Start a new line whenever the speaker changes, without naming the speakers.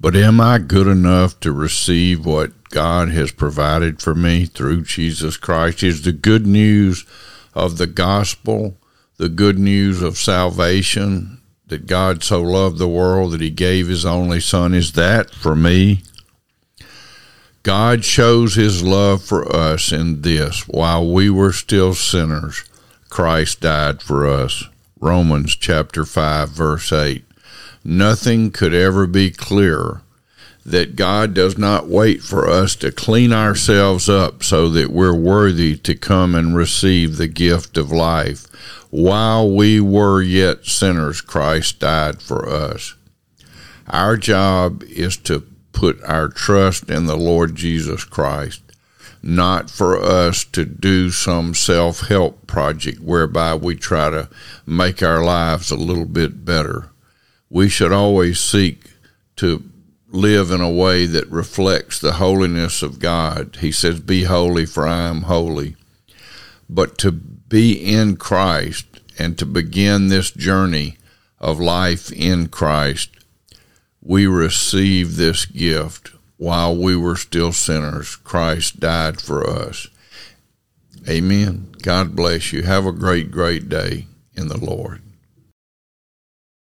But am I good enough to receive what God has provided for me through Jesus Christ? Is the good news of the gospel, the good news of salvation, that God so loved the world that he gave his only son, is that for me? God shows his love for us in this while we were still sinners, Christ died for us. Romans chapter 5, verse 8. Nothing could ever be clearer that God does not wait for us to clean ourselves up so that we're worthy to come and receive the gift of life. While we were yet sinners, Christ died for us. Our job is to put our trust in the Lord Jesus Christ, not for us to do some self help project whereby we try to make our lives a little bit better. We should always seek to live in a way that reflects the holiness of God. He says, Be holy, for I am holy. But to be in Christ and to begin this journey of life in Christ, we receive this gift while we were still sinners. Christ died for us. Amen. God bless you. Have a great, great day in the Lord.